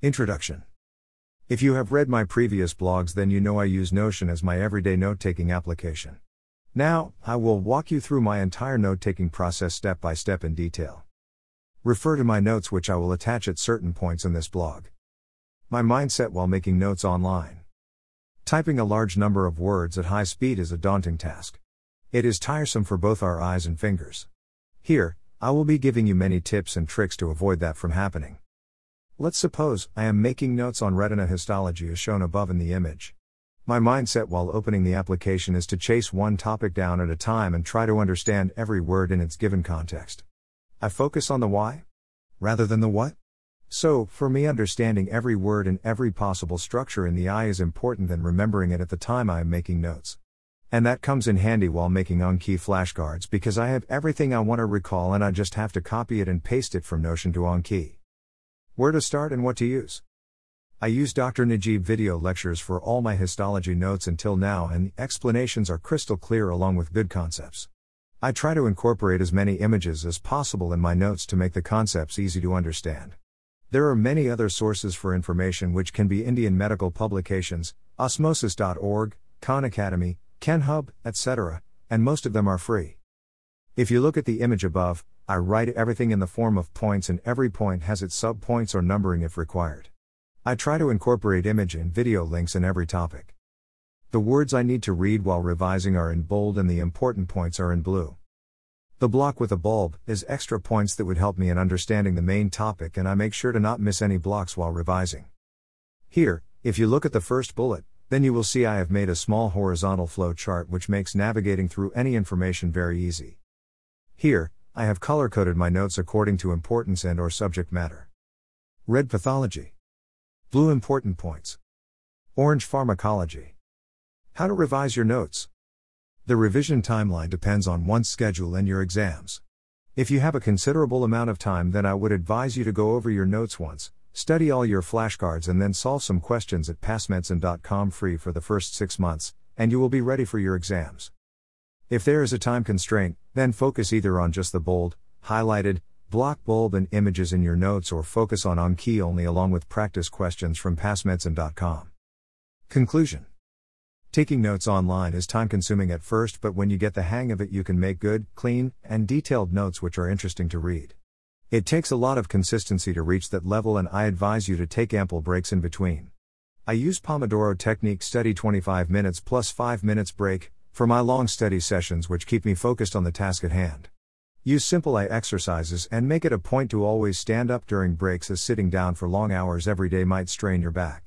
Introduction If you have read my previous blogs, then you know I use Notion as my everyday note taking application. Now, I will walk you through my entire note taking process step by step in detail. Refer to my notes, which I will attach at certain points in this blog. My mindset while making notes online. Typing a large number of words at high speed is a daunting task. It is tiresome for both our eyes and fingers. Here, I will be giving you many tips and tricks to avoid that from happening. Let's suppose I am making notes on retina histology as shown above in the image. My mindset while opening the application is to chase one topic down at a time and try to understand every word in its given context. I focus on the why rather than the what. So, for me, understanding every word and every possible structure in the eye is important than remembering it at the time I am making notes. And that comes in handy while making Anki flashcards because I have everything I want to recall and I just have to copy it and paste it from Notion to Anki. Where to start and what to use? I use Dr. Najeeb video lectures for all my histology notes until now, and the explanations are crystal clear along with good concepts. I try to incorporate as many images as possible in my notes to make the concepts easy to understand. There are many other sources for information which can be Indian medical publications, osmosis.org, Khan Academy, KenHub, etc., and most of them are free. If you look at the image above, I write everything in the form of points and every point has its subpoints or numbering if required. I try to incorporate image and video links in every topic. The words I need to read while revising are in bold and the important points are in blue. The block with a bulb is extra points that would help me in understanding the main topic and I make sure to not miss any blocks while revising. Here, if you look at the first bullet, then you will see I have made a small horizontal flow chart which makes navigating through any information very easy. Here, I have color coded my notes according to importance and or subject matter. Red pathology. Blue important points. Orange pharmacology. How to revise your notes. The revision timeline depends on one's schedule and your exams. If you have a considerable amount of time, then I would advise you to go over your notes once, study all your flashcards, and then solve some questions at passmedicine.com free for the first six months, and you will be ready for your exams. If there is a time constraint, then focus either on just the bold, highlighted, block bulb and images in your notes or focus on Anki only along with practice questions from passmedicine.com. Conclusion Taking notes online is time consuming at first, but when you get the hang of it, you can make good, clean, and detailed notes which are interesting to read. It takes a lot of consistency to reach that level, and I advise you to take ample breaks in between. I use Pomodoro technique study 25 minutes plus 5 minutes break, for my long study sessions, which keep me focused on the task at hand. Use simple eye exercises and make it a point to always stand up during breaks, as sitting down for long hours every day might strain your back.